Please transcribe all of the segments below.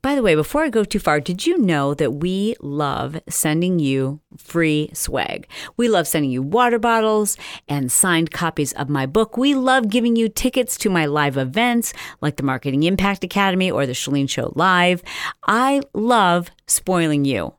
By the way, before I go too far, did you know that we love sending you free swag? We love sending you water bottles and signed copies of my book. We love giving you tickets to my live events like the Marketing Impact Academy or the Chalene Show Live. I love spoiling you.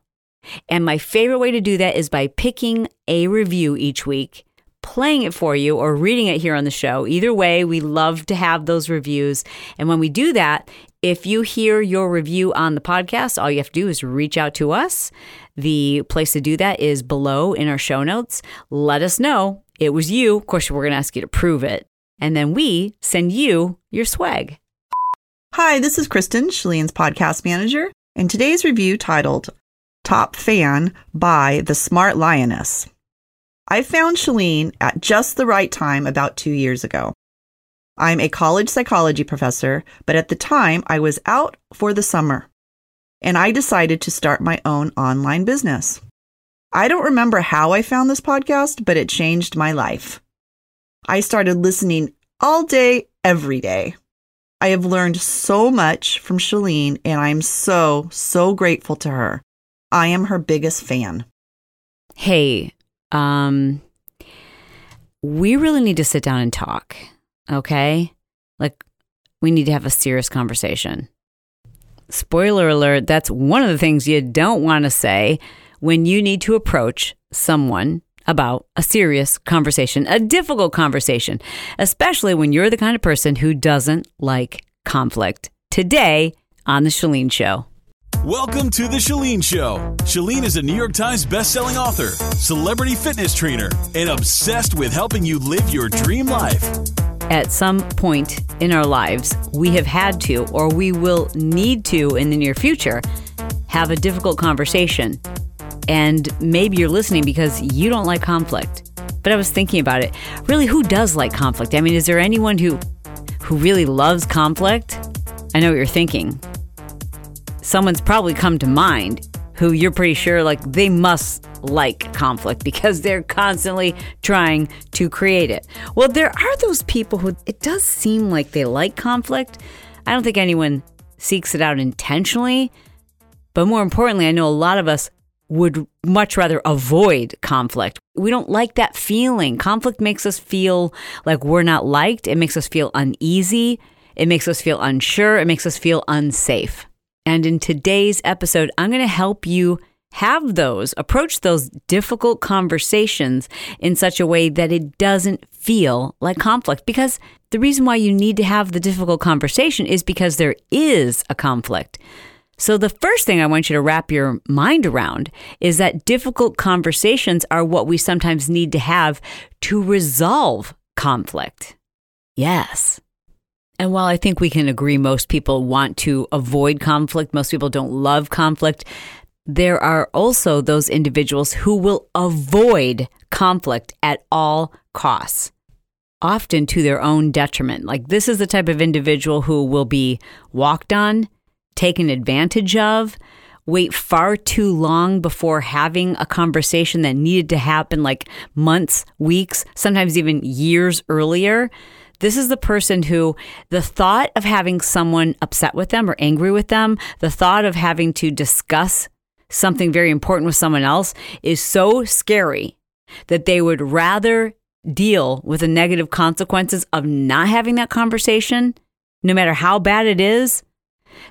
And my favorite way to do that is by picking a review each week playing it for you or reading it here on the show. Either way, we love to have those reviews. And when we do that, if you hear your review on the podcast, all you have to do is reach out to us. The place to do that is below in our show notes. Let us know it was you. Of course, we're going to ask you to prove it. And then we send you your swag. Hi, this is Kristin, Chalene's podcast manager, and today's review titled Top Fan by The Smart Lioness. I found Shalene at just the right time about two years ago. I'm a college psychology professor, but at the time I was out for the summer and I decided to start my own online business. I don't remember how I found this podcast, but it changed my life. I started listening all day, every day. I have learned so much from Chalene and I'm so, so grateful to her. I am her biggest fan. Hey, um, we really need to sit down and talk, okay? Like, we need to have a serious conversation. Spoiler alert, that's one of the things you don't want to say when you need to approach someone about a serious conversation, a difficult conversation, especially when you're the kind of person who doesn't like conflict. Today on The Chalene Show. Welcome to The Chalene Show. Chalene is a New York Times bestselling author, celebrity fitness trainer, and obsessed with helping you live your dream life. At some point in our lives, we have had to, or we will need to in the near future, have a difficult conversation. And maybe you're listening because you don't like conflict. But I was thinking about it. Really, who does like conflict? I mean, is there anyone who who really loves conflict? I know what you're thinking someone's probably come to mind who you're pretty sure like they must like conflict because they're constantly trying to create it. Well, there are those people who it does seem like they like conflict. I don't think anyone seeks it out intentionally, but more importantly, I know a lot of us would much rather avoid conflict. We don't like that feeling. Conflict makes us feel like we're not liked. It makes us feel uneasy. It makes us feel unsure. It makes us feel unsafe. And in today's episode, I'm going to help you have those, approach those difficult conversations in such a way that it doesn't feel like conflict. Because the reason why you need to have the difficult conversation is because there is a conflict. So, the first thing I want you to wrap your mind around is that difficult conversations are what we sometimes need to have to resolve conflict. Yes. And while I think we can agree most people want to avoid conflict, most people don't love conflict, there are also those individuals who will avoid conflict at all costs, often to their own detriment. Like, this is the type of individual who will be walked on, taken advantage of, wait far too long before having a conversation that needed to happen like months, weeks, sometimes even years earlier. This is the person who the thought of having someone upset with them or angry with them, the thought of having to discuss something very important with someone else is so scary that they would rather deal with the negative consequences of not having that conversation, no matter how bad it is.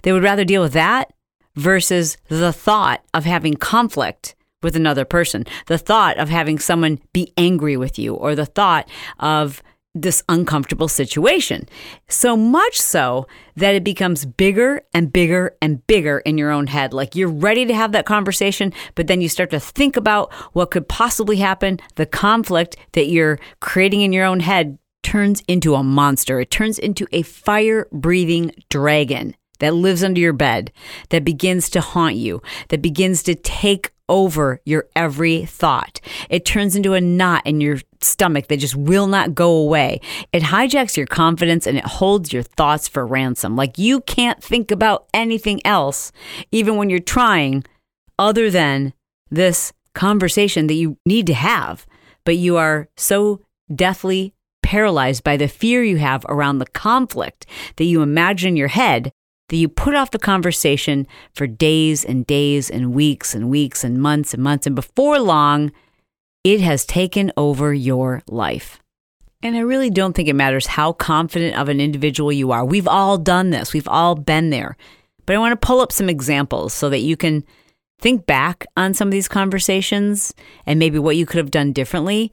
They would rather deal with that versus the thought of having conflict with another person, the thought of having someone be angry with you, or the thought of this uncomfortable situation. So much so that it becomes bigger and bigger and bigger in your own head. Like you're ready to have that conversation, but then you start to think about what could possibly happen. The conflict that you're creating in your own head turns into a monster, it turns into a fire breathing dragon that lives under your bed, that begins to haunt you, that begins to take over your every thought. It turns into a knot in your stomach that just will not go away. It hijacks your confidence and it holds your thoughts for ransom. Like you can't think about anything else, even when you're trying, other than this conversation that you need to have. But you are so deathly paralyzed by the fear you have around the conflict that you imagine in your head that you put off the conversation for days and days and weeks and weeks and months and months. And before long, it has taken over your life. And I really don't think it matters how confident of an individual you are. We've all done this, we've all been there. But I want to pull up some examples so that you can think back on some of these conversations and maybe what you could have done differently.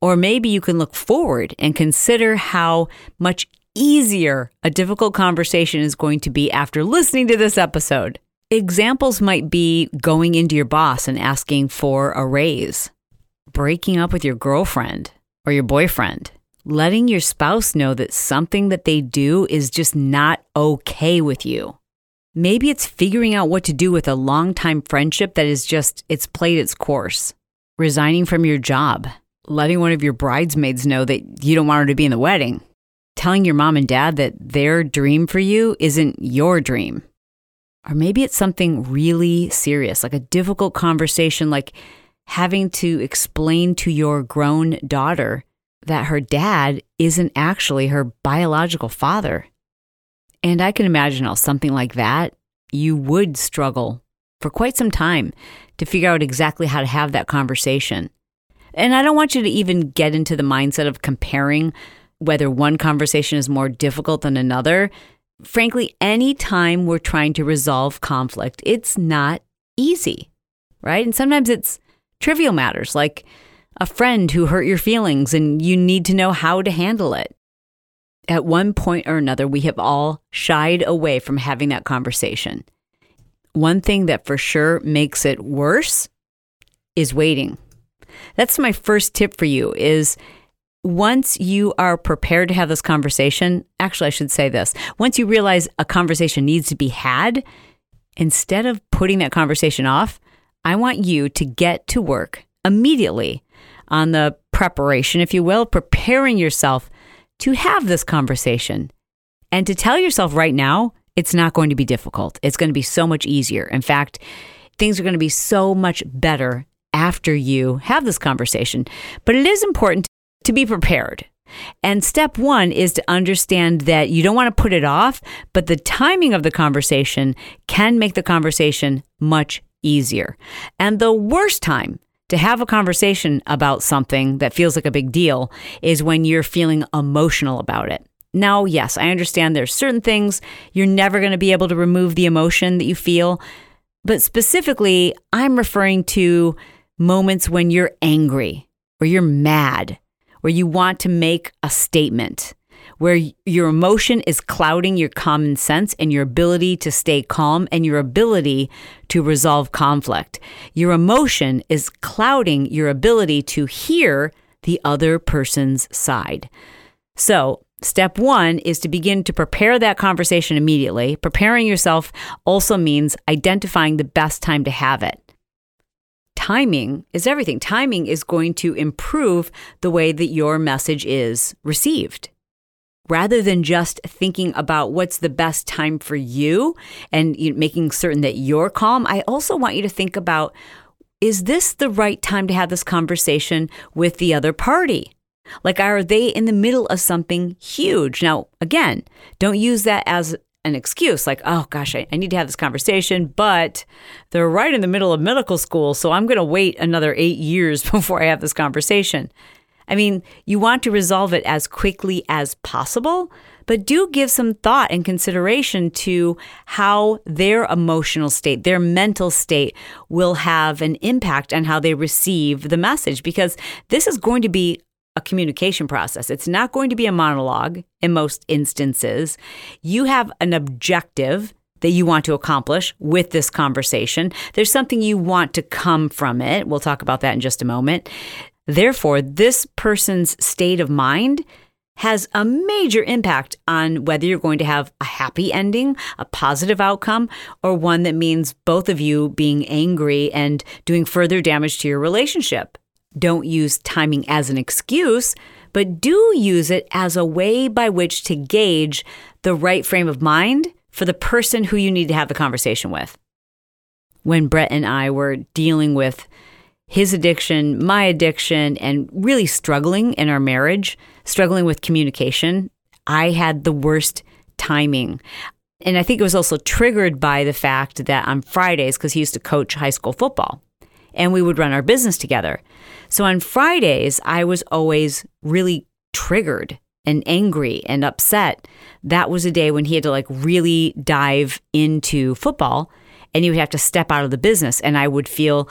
Or maybe you can look forward and consider how much easier a difficult conversation is going to be after listening to this episode. Examples might be going into your boss and asking for a raise, breaking up with your girlfriend or your boyfriend, letting your spouse know that something that they do is just not okay with you. Maybe it's figuring out what to do with a long-time friendship that is just, it's played its course. Resigning from your job, letting one of your bridesmaids know that you don't want her to be in the wedding, telling your mom and dad that their dream for you isn't your dream. Or maybe it's something really serious, like a difficult conversation, like having to explain to your grown daughter that her dad isn't actually her biological father. And I can imagine how something like that, you would struggle for quite some time to figure out exactly how to have that conversation. And I don't want you to even get into the mindset of comparing whether one conversation is more difficult than another. Frankly, anytime we're trying to resolve conflict, it's not easy, right? And sometimes it's trivial matters like a friend who hurt your feelings and you need to know how to handle it at one point or another, we have all shied away from having that conversation. One thing that for sure makes it worse is waiting. That's my first tip for you is once you are prepared to have this conversation, actually I should say this. Once you realize a conversation needs to be had, instead of putting that conversation off, I want you to get to work immediately on the preparation, if you will, preparing yourself to have this conversation and to tell yourself right now, it's not going to be difficult. It's going to be so much easier. In fact, things are going to be so much better after you have this conversation. But it is important to be prepared. And step one is to understand that you don't want to put it off, but the timing of the conversation can make the conversation much easier. And the worst time to have a conversation about something that feels like a big deal is when you're feeling emotional about it. Now, yes, I understand there's certain things you're never going to be able to remove the emotion that you feel, but specifically, I'm referring to moments when you're angry or you're mad, where you want to make a statement where your emotion is clouding your common sense and your ability to stay calm and your ability to resolve conflict. Your emotion is clouding your ability to hear the other person's side. So, Step one is to begin to prepare that conversation immediately. Preparing yourself also means identifying the best time to have it. Timing is everything. Timing is going to improve the way that your message is received rather than just thinking about what's the best time for you and making certain that you're calm, I also want you to think about is this the right time to have this conversation with the other party? Like, are they in the middle of something huge? Now, again, don't use that as an excuse like, oh gosh, I, I, need to have this conversation, but they're right in the middle of medical school, so I'm going to wait another eight years before I have this conversation. I mean, you want to resolve it as quickly as possible, but do give some thought and consideration to how their emotional state, their mental state will have an impact on how they receive the message because this is going to be a communication process. It's not going to be a monologue in most instances. You have an objective that you want to accomplish with this conversation. There's something you want to come from it. We'll talk about that in just a moment. Therefore, this person's state of mind has a major impact on whether you're going to have a happy ending, a positive outcome, or one that means both of you being angry and doing further damage to your relationship. Don't use timing as an excuse, but do use it as a way by which to gauge the right frame of mind for the person who you need to have the conversation with. When Brett and I were dealing with his addiction, my addiction, and really struggling in our marriage, struggling with communication, I had the worst timing. And I think it was also triggered by the fact that on Fridays, because he used to coach high school football, and we would run our business together. So on Fridays, I was always really triggered and angry and upset. That was a day when he had to like really dive into football and he would have to step out of the business. And I would feel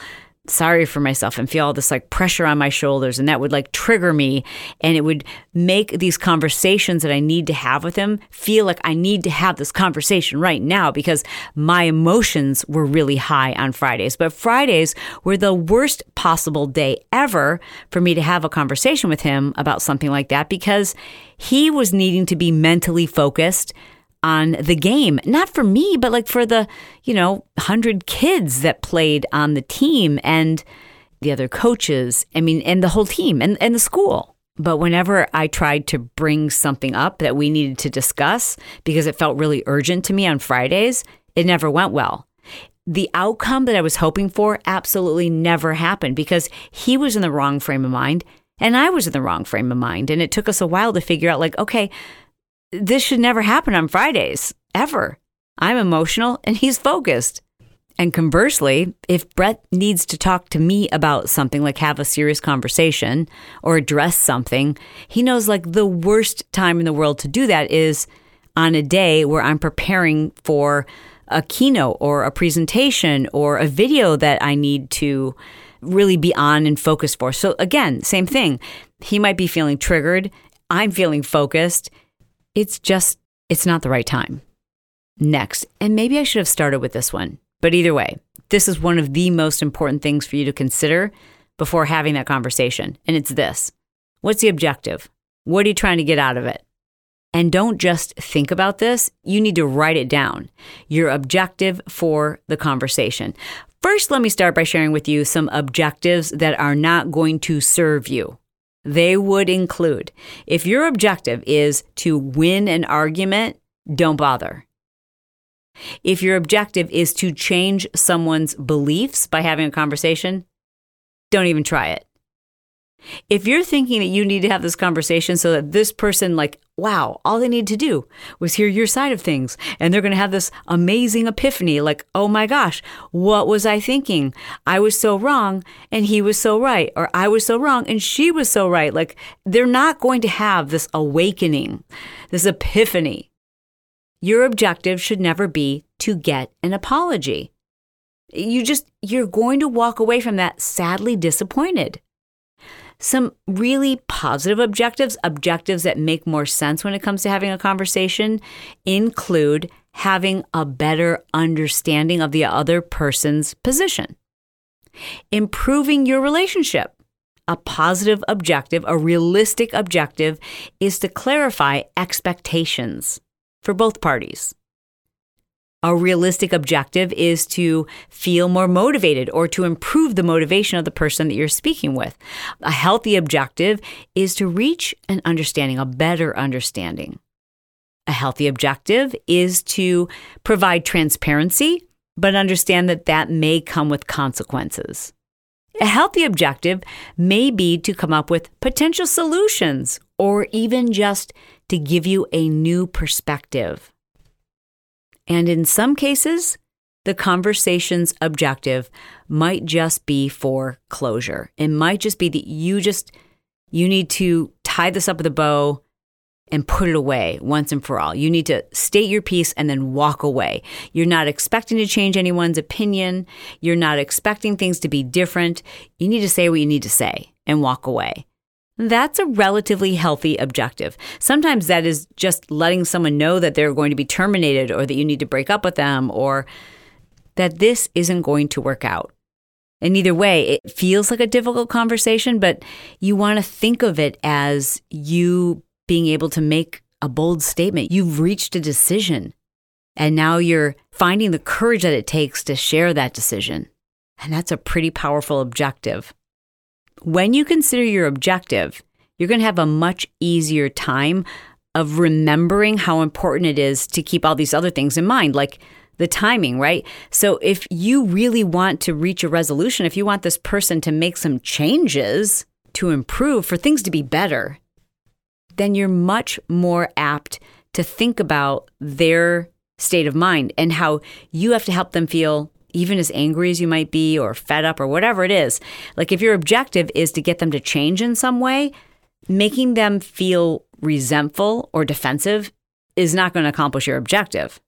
sorry for myself and feel all this like pressure on my shoulders and that would like trigger me and it would make these conversations that I need to have with him feel like I need to have this conversation right now because my emotions were really high on Fridays. But Fridays were the worst possible day ever for me to have a conversation with him about something like that because he was needing to be mentally focused on the game, not for me, but like for the, you know, 100 kids that played on the team and the other coaches. I mean, and the whole team and, and the school. But whenever I tried to bring something up that we needed to discuss because it felt really urgent to me on Fridays, it never went well. The outcome that I was hoping for absolutely never happened because he was in the wrong frame of mind and I was in the wrong frame of mind. And it took us a while to figure out, like, okay, this should never happen on Fridays, ever. I'm emotional and he's focused. And conversely, if Brett needs to talk to me about something, like have a serious conversation or address something, he knows like the worst time in the world to do that is on a day where I'm preparing for a keynote or a presentation or a video that I need to really be on and focused for. So again, same thing. He might be feeling triggered. I'm feeling focused. It's just, it's not the right time. Next, and maybe I should have started with this one, but either way, this is one of the most important things for you to consider before having that conversation. And it's this What's the objective? What are you trying to get out of it? And don't just think about this, you need to write it down. Your objective for the conversation. First, let me start by sharing with you some objectives that are not going to serve you. They would include if your objective is to win an argument, don't bother. If your objective is to change someone's beliefs by having a conversation, don't even try it. If you're thinking that you need to have this conversation so that this person, like, wow, all they need to do was hear your side of things, and they're going to have this amazing epiphany like, oh my gosh, what was I thinking? I was so wrong, and he was so right, or I was so wrong, and she was so right. Like, they're not going to have this awakening, this epiphany. Your objective should never be to get an apology. You just, you're going to walk away from that sadly disappointed. Some really positive objectives, objectives that make more sense when it comes to having a conversation, include having a better understanding of the other person's position, improving your relationship. A positive objective, a realistic objective, is to clarify expectations for both parties. A realistic objective is to feel more motivated or to improve the motivation of the person that you're speaking with. A healthy objective is to reach an understanding, a better understanding. A healthy objective is to provide transparency, but understand that that may come with consequences. A healthy objective may be to come up with potential solutions or even just to give you a new perspective. And in some cases, the conversation's objective might just be for closure. It might just be that you just you need to tie this up with a bow and put it away once and for all. You need to state your piece and then walk away. You're not expecting to change anyone's opinion. You're not expecting things to be different. You need to say what you need to say and walk away. That's a relatively healthy objective. Sometimes that is just letting someone know that they're going to be terminated or that you need to break up with them or that this isn't going to work out. And either way, it feels like a difficult conversation, but you want to think of it as you being able to make a bold statement. You've reached a decision, and now you're finding the courage that it takes to share that decision. And that's a pretty powerful objective when you consider your objective, you're going to have a much easier time of remembering how important it is to keep all these other things in mind, like the timing, right? So if you really want to reach a resolution, if you want this person to make some changes to improve, for things to be better, then you're much more apt to think about their state of mind and how you have to help them feel even as angry as you might be or fed up or whatever it is. Like if your objective is to get them to change in some way, making them feel resentful or defensive is not going to accomplish your objective.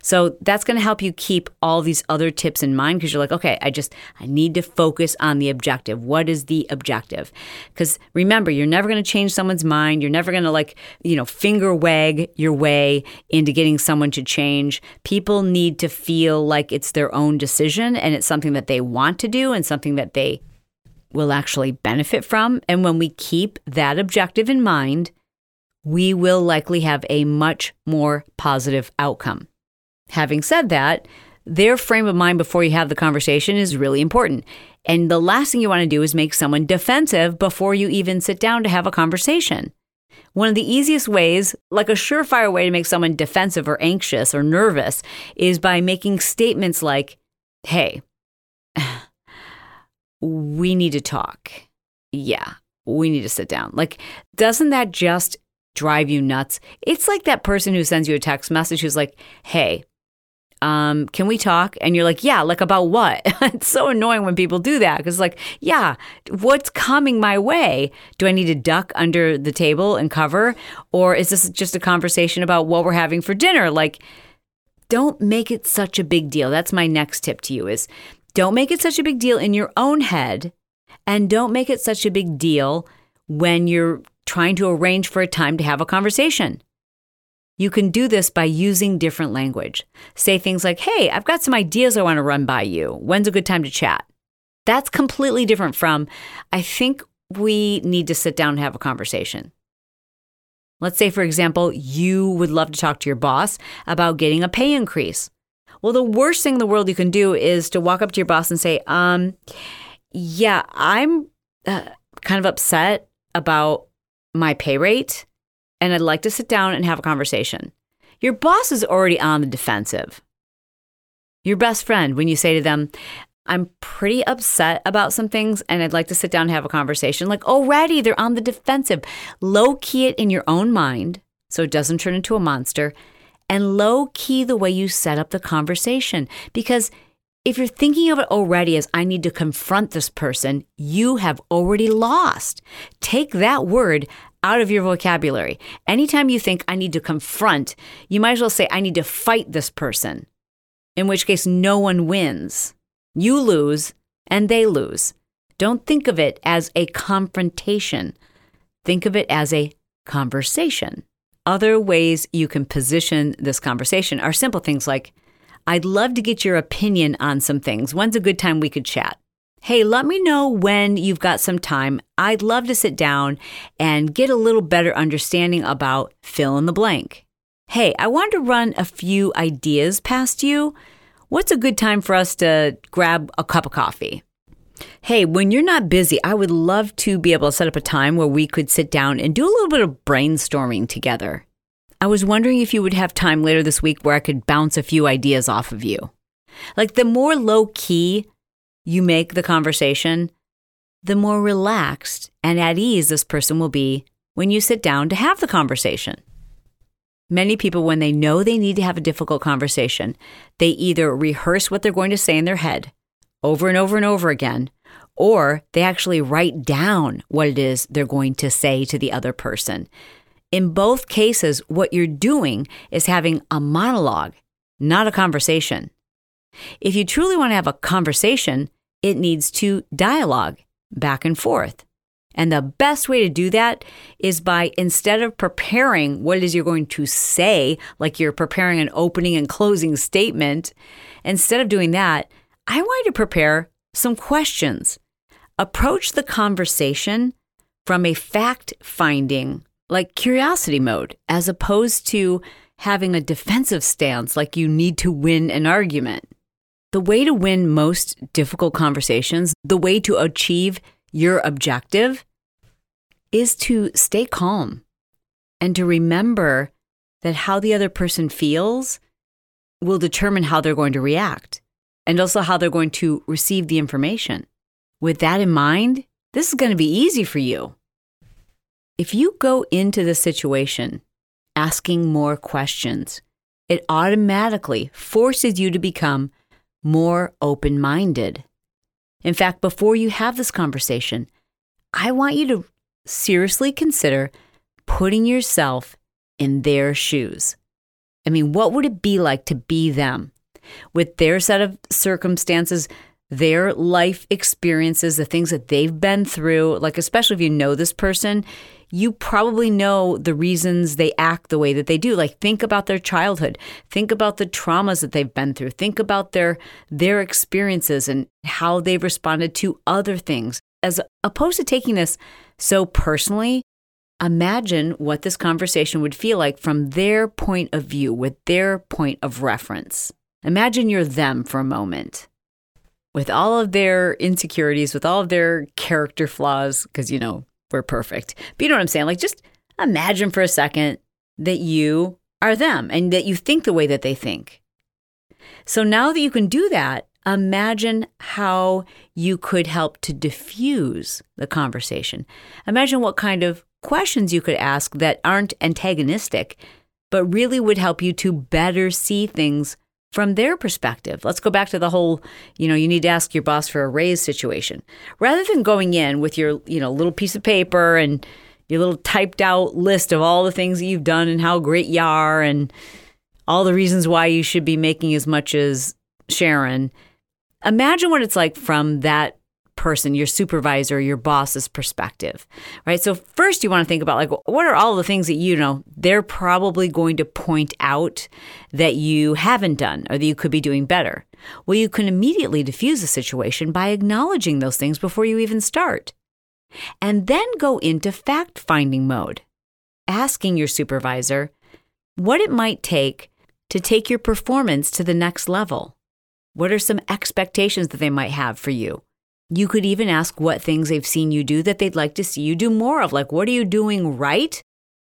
So that's going to help you keep all these other tips in mind because you're like, okay, I just, I need to focus on the objective. What is the objective? Because remember, you're never going to change someone's mind. You're never going to like, you know, finger wag your way into getting someone to change. People need to feel like it's their own decision and it's something that they want to do and something that they will actually benefit from. And when we keep that objective in mind, we will likely have a much more positive outcome. Having said that, their frame of mind before you have the conversation is really important. And the last thing you want to do is make someone defensive before you even sit down to have a conversation. One of the easiest ways, like a surefire way to make someone defensive or anxious or nervous, is by making statements like, Hey, we need to talk. Yeah, we need to sit down. Like, doesn't that just drive you nuts? It's like that person who sends you a text message who's like, Hey, um, can we talk? And you're like, yeah, like about what? it's so annoying when people do that because, like, yeah, what's coming my way? Do I need to duck under the table and cover? Or is this just a conversation about what we're having for dinner? Like, don't make it such a big deal. That's my next tip to you is don't make it such a big deal in your own head and don't make it such a big deal when you're trying to arrange for a time to have a conversation. You can do this by using different language. Say things like, Hey, I've got some ideas I want to run by you. When's a good time to chat? That's completely different from, I think we need to sit down and have a conversation. Let's say, for example, you would love to talk to your boss about getting a pay increase. Well, the worst thing in the world you can do is to walk up to your boss and say, um, yeah, I'm uh, kind of upset about my pay rate and I'd like to sit down and have a conversation. Your boss is already on the defensive. Your best friend, when you say to them, I'm pretty upset about some things and I'd like to sit down and have a conversation, like already they're on the defensive. Low key it in your own mind so it doesn't turn into a monster, and low key the way you set up the conversation. Because if you're thinking of it already as I need to confront this person, you have already lost. Take that word out of your vocabulary. Anytime you think I need to confront, you might as well say I need to fight this person, in which case no one wins. You lose and they lose. Don't think of it as a confrontation. Think of it as a conversation. Other ways you can position this conversation are simple things like, I'd love to get your opinion on some things. When's a good time we could chat? Hey, let me know when you've got some time. I'd love to sit down and get a little better understanding about fill in the blank. Hey, I wanted to run a few ideas past you. What's a good time for us to grab a cup of coffee? Hey, when you're not busy, I would love to be able to set up a time where we could sit down and do a little bit of brainstorming together. I was wondering if you would have time later this week where I could bounce a few ideas off of you. Like the more low key you make the conversation, the more relaxed and at ease this person will be when you sit down to have the conversation. Many people, when they know they need to have a difficult conversation, they either rehearse what they're going to say in their head over and over and over again, or they actually write down what it is they're going to say to the other person. In both cases, what you're doing is having a monologue, not a conversation. If you truly want to have a conversation, it needs to dialogue back and forth. And the best way to do that is by instead of preparing what it is you're going to say, like you're preparing an opening and closing statement, instead of doing that, I want you to prepare some questions. Approach the conversation from a fact finding, like curiosity mode, as opposed to having a defensive stance, like you need to win an argument. The way to win most difficult conversations, the way to achieve your objective is to stay calm and to remember that how the other person feels will determine how they're going to react and also how they're going to receive the information. With that in mind, this is going to be easy for you. If you go into the situation asking more questions, it automatically forces you to become more open minded. In fact, before you have this conversation, I want you to seriously consider putting yourself in their shoes. I mean, what would it be like to be them with their set of circumstances, their life experiences, the things that they've been through? Like, especially if you know this person, you probably know the reasons they act the way that they do. Like think about their childhood. Think about the traumas that they've been through. Think about their their experiences and how they've responded to other things. As opposed to taking this so personally, imagine what this conversation would feel like from their point of view, with their point of reference. Imagine you're them for a moment with all of their insecurities, with all of their character flaws, because, you know, we're perfect. But you know what I'm saying? Like, just imagine for a second that you are them and that you think the way that they think. So now that you can do that, imagine how you could help to diffuse the conversation. Imagine what kind of questions you could ask that aren't antagonistic, but really would help you to better see things from their perspective. Let's go back to the whole, you know, you need to ask your boss for a raise situation. Rather than going in with your, you know, little piece of paper and your little typed out list of all the things that you've done and how great you are and all the reasons why you should be making as much as Sharon. Imagine what it's like from that person, your supervisor, your boss's perspective, right? So first you want to think about like what are all the things that you know they're probably going to point out that you haven't done or that you could be doing better. Well, you can immediately diffuse the situation by acknowledging those things before you even start. And then go into fact-finding mode, asking your supervisor what it might take to take your performance to the next level. What are some expectations that they might have for you? You could even ask what things they've seen you do that they'd like to see you do more of. Like, what are you doing right?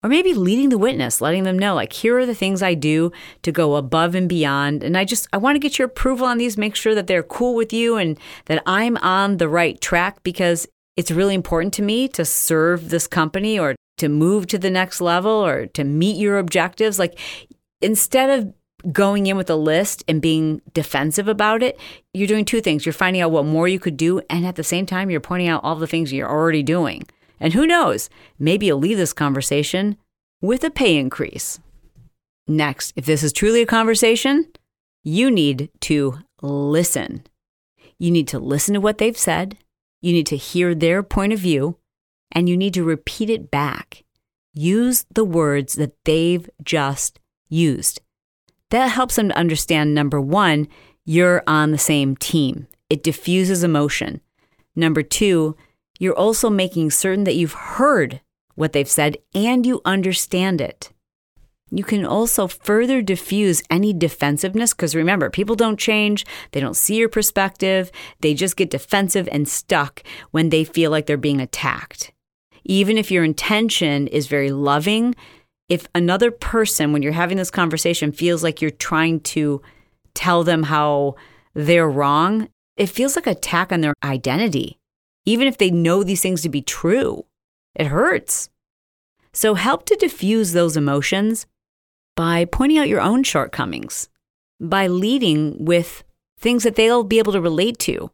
Or maybe leading the witness, letting them know, like, here are the things I do to go above and beyond. And I just, I want to get your approval on these, make sure that they're cool with you and that I'm on the right track because it's really important to me to serve this company or to move to the next level or to meet your objectives. Like, instead of going in with a list and being defensive about it, you're doing two things. You're finding out what more you could do, and at the same time, you're pointing out all the things you're already doing. And who knows, maybe you'll leave this conversation with a pay increase. Next, if this is truly a conversation, you need to listen. You need to listen to what they've said, you need to hear their point of view, and you need to repeat it back. Use the words that they've just used. That helps them to understand number one, you're on the same team. It diffuses emotion. Number two, you're also making certain that you've heard what they've said and you understand it. You can also further diffuse any defensiveness because remember, people don't change. They don't see your perspective. They just get defensive and stuck when they feel like they're being attacked. Even if your intention is very loving, if another person, when you're having this conversation, feels like you're trying to tell them how they're wrong, it feels like an attack on their identity, even if they know these things to be true. It hurts. So help to diffuse those emotions by pointing out your own shortcomings, by leading with things that they'll be able to relate to,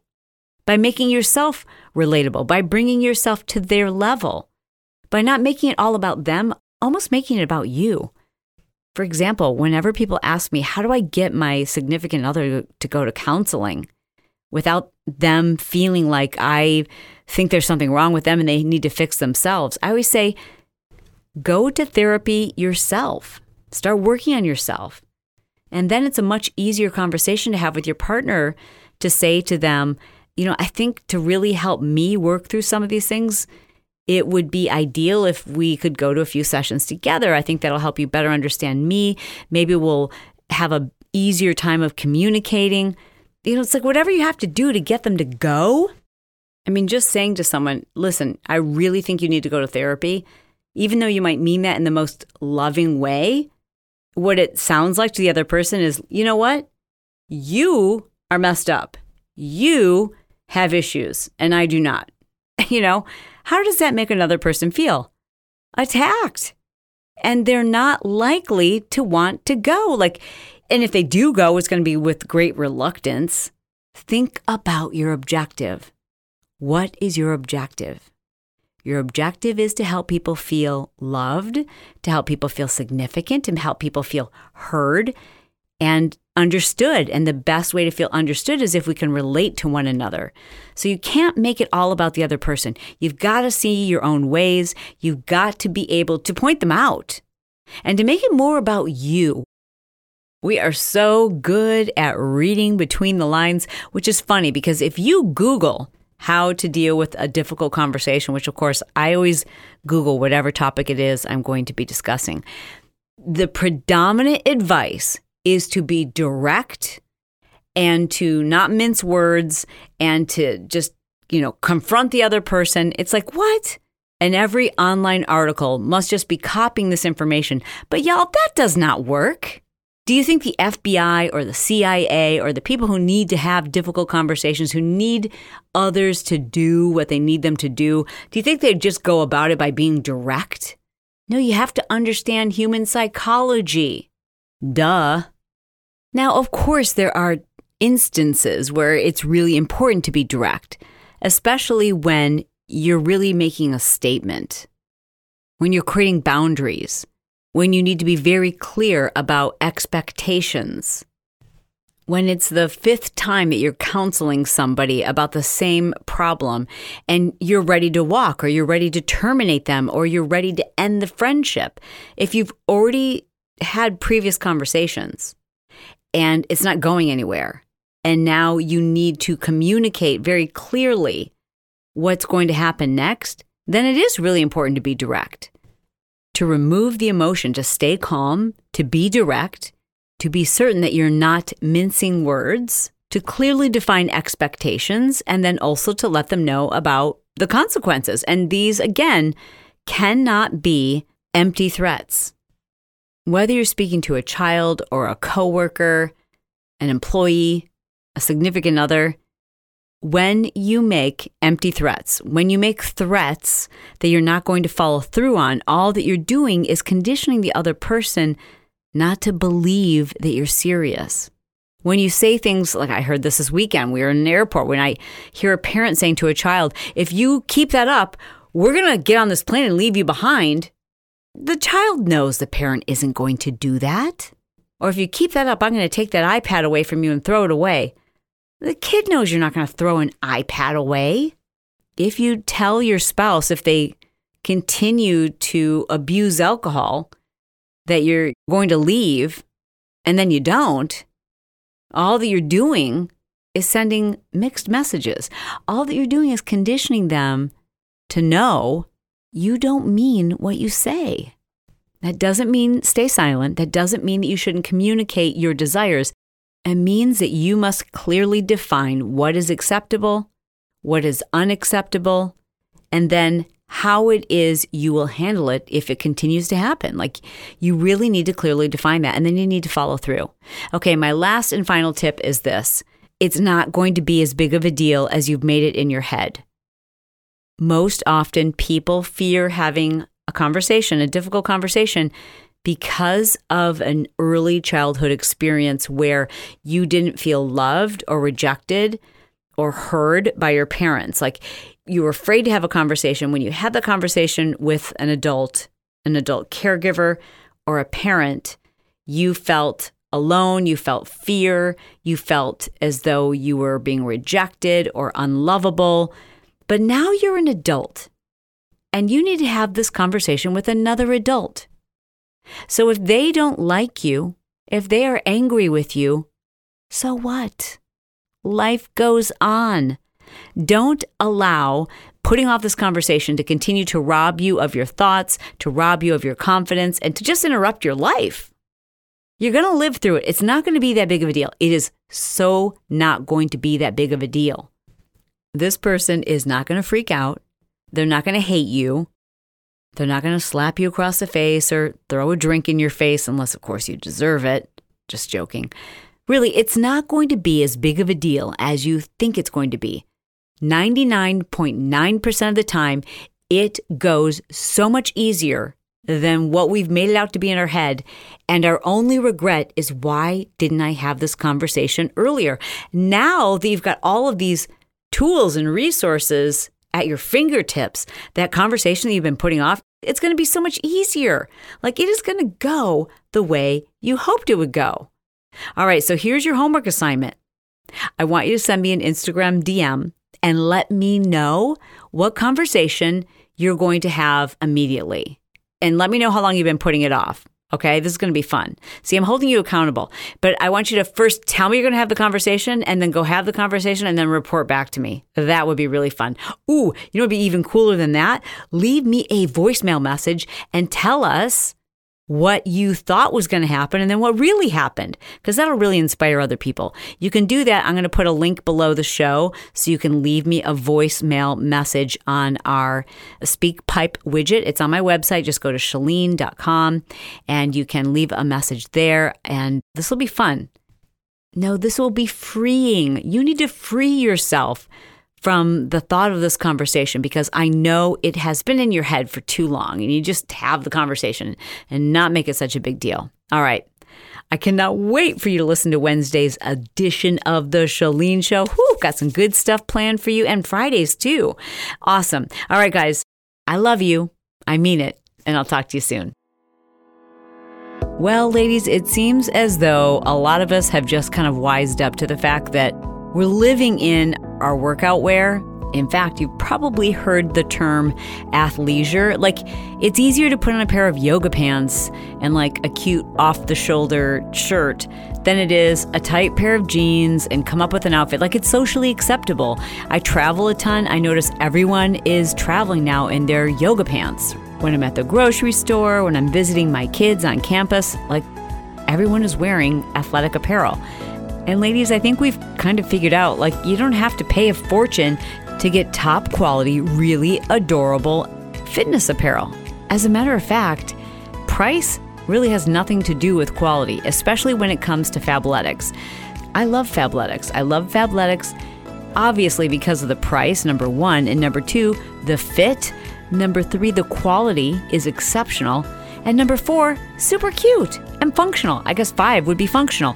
by making yourself relatable, by bringing yourself to their level, by not making it all about them, almost making it about you. For example, whenever people ask me, how do I get my significant other to go to counseling without them feeling like I think there's something wrong with them and they need to fix themselves, I always say, go to therapy yourself. Start working on yourself. And then it's a much easier conversation to have with your partner to say to them, you know, I think to really help me work through some of these things, it would be ideal if we could go to a few sessions together. I think that'll help you better understand me. Maybe we'll have a easier time of communicating. You know, it's like whatever you have to do to get them to go. I mean, just saying to someone, listen, I really think you need to go to therapy, even though you might mean that in the most loving way, what it sounds like to the other person is, you know what? You are messed up. You have issues, and I do not. You know, how does that make another person feel? Attacked. and they're not likely to want to go. Like, and if they do go, it's going to be with great reluctance. Think about your objective. What is your objective? Your objective is to help people feel loved, to help people feel significant, to help people feel heard and understood. And the best way to feel understood is if we can relate to one another. So you can't make it all about the other person. You've got to see your own ways. You've got to be able to point them out and to make it more about you. We are so good at reading between the lines, which is funny because if you Google how to deal with a difficult conversation, which of course I always Google whatever topic it is I'm going to be discussing, the predominant advice is to be direct and to not mince words and to just, you know, confront the other person. It's like, what? And every online article must just be copying this information. But y'all, that does not work. Do you think the FBI or the CIA or the people who need to have difficult conversations, who need others to do what they need them to do, do you think they'd just go about it by being direct? No, you have to understand human psychology. Duh. Now, of course, there are instances where it's really important to be direct, especially when you're really making a statement, when you're creating boundaries, when you need to be very clear about expectations. When it's the fifth time that you're counseling somebody about the same problem and you're ready to walk or you're ready to terminate them or you're ready to end the friendship, if you've already had previous conversations, and it's not going anywhere. And now you need to communicate very clearly what's going to happen next, then it is really important to be direct. To remove the emotion, to stay calm, to be direct, to be certain that you're not mincing words, to clearly define expectations, and then also to let them know about the consequences. And these, again, cannot be empty threats. Whether you're speaking to a child or a coworker, an employee, a significant other, when you make empty threats, when you make threats that you're not going to follow through on, all that you're doing is conditioning the other person not to believe that you're serious. When you say things like I heard this this weekend, we were in an airport, when I hear a parent saying to a child, if you keep that up, we're going to get on this plane and leave you behind. The child knows the parent isn't going to do that. Or if you keep that up, I'm going to take that iPad away from you and throw it away. The kid knows you're not going to throw an iPad away. If you tell your spouse if they continue to abuse alcohol that you're going to leave and then you don't, all that you're doing is sending mixed messages. All that you're doing is conditioning them to know you don't mean what you say. That doesn't mean stay silent. That doesn't mean that you shouldn't communicate your desires. It means that you must clearly define what is acceptable, what is unacceptable, and then how it is you will handle it if it continues to happen. Like you really need to clearly define that and then you need to follow through. Okay, my last and final tip is this it's not going to be as big of a deal as you've made it in your head most often people fear having a conversation, a difficult conversation, because of an early childhood experience where you didn't feel loved or rejected or heard by your parents. Like you were afraid to have a conversation. When you had the conversation with an adult, an adult caregiver, or a parent, you felt alone, you felt fear, you felt as though you were being rejected or unlovable. But now you're an adult and you need to have this conversation with another adult. So if they don't like you, if they are angry with you, so what? Life goes on. Don't allow putting off this conversation to continue to rob you of your thoughts, to rob you of your confidence, and to just interrupt your life. You're going to live through it. It's not going to be that big of a deal. It is so not going to be that big of a deal this person is not going to freak out. They're not going to hate you. They're not going to slap you across the face or throw a drink in your face, unless, of course, you deserve it. Just joking. Really, it's not going to be as big of a deal as you think it's going to be. 99.9% of the time, it goes so much easier than what we've made it out to be in our head. And our only regret is why didn't I have this conversation earlier? Now that you've got all of these tools and resources at your fingertips, that conversation that you've been putting off, it's going to be so much easier. Like it is going to go the way you hoped it would go. All right, so here's your homework assignment. I want you to send me an Instagram DM and let me know what conversation you're going to have immediately. And let me know how long you've been putting it off. Okay, this is going to be fun. See, I'm holding you accountable, but I want you to first tell me you're going to have the conversation and then go have the conversation and then report back to me. That would be really fun. Ooh, you know what would be even cooler than that? Leave me a voicemail message and tell us what you thought was going to happen and then what really happened, because that'll really inspire other people. You can do that. I'm going to put a link below the show so you can leave me a voicemail message on our SpeakPipe widget. It's on my website. Just go to chalene.com and you can leave a message there, and this will be fun. No, this will be freeing. You need to free yourself from the thought of this conversation because I know it has been in your head for too long and you just have the conversation and not make it such a big deal. All right. I cannot wait for you to listen to Wednesday's edition of The Chalene Show. Whew, got some good stuff planned for you and Fridays too. Awesome. All right, guys. I love you. I mean it. And I'll talk to you soon. Well, ladies, it seems as though a lot of us have just kind of wised up to the fact that we're living in our workout wear. In fact, you've probably heard the term athleisure. Like, it's easier to put on a pair of yoga pants and like a cute off the shoulder shirt than it is a tight pair of jeans and come up with an outfit. Like, it's socially acceptable. I travel a ton. I notice everyone is traveling now in their yoga pants. When I'm at the grocery store, when I'm visiting my kids on campus, like, everyone is wearing athletic apparel. And ladies, I think we've kind of figured out like you don't have to pay a fortune to get top quality, really adorable fitness apparel. As a matter of fact, price really has nothing to do with quality, especially when it comes to Fabletics. I love Fabletics. I love Fabletics obviously because of the price, number one, and number two, the fit. Number three, the quality is exceptional. And number four, super cute and functional. I guess five would be functional.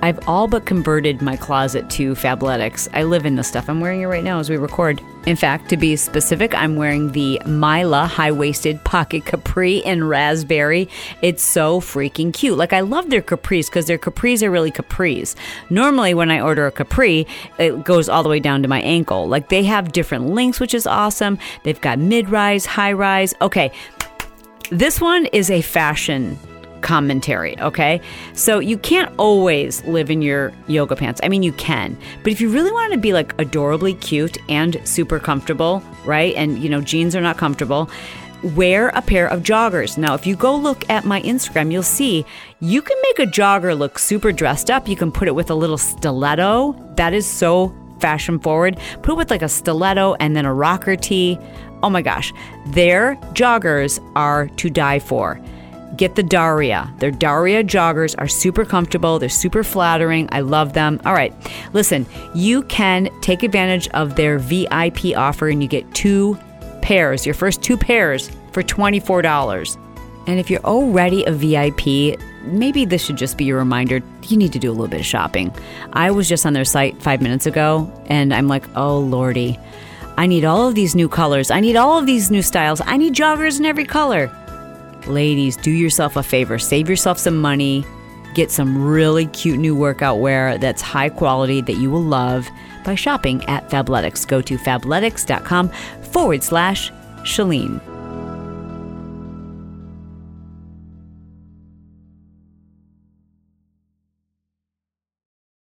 I've all but converted my closet to Fabletics. I live in the stuff. I'm wearing it right now as we record. In fact, to be specific, I'm wearing the Mila high waisted pocket capri in raspberry. It's so freaking cute. Like, I love their capris because their capris are really capris. Normally, when I order a capri, it goes all the way down to my ankle. Like, they have different lengths, which is awesome. They've got mid rise, high rise. Okay. This one is a fashion commentary, okay? So you can't always live in your yoga pants. I mean, you can, but if you really want to be like adorably cute and super comfortable, right? And you know, jeans are not comfortable. Wear a pair of joggers. Now, if you go look at my Instagram, you'll see you can make a jogger look super dressed up. You can put it with a little stiletto. That is so fashion forward. Put it with like a stiletto and then a rocker tee. Oh my gosh, their joggers are to die for get the Daria. Their Daria joggers are super comfortable, they're super flattering. I love them. All right, listen, you can take advantage of their VIP offer and you get two pairs, your first two pairs for $24. And if you're already a VIP, maybe this should just be a reminder you need to do a little bit of shopping. I was just on their site five minutes ago and I'm like, oh lordy. I need all of these new colors. I need all of these new styles. I need joggers in every color. Ladies, do yourself a favor, save yourself some money, get some really cute new workout wear that's high quality that you will love by shopping at Fabletics. Go to fabletics.com forward slash Chalene.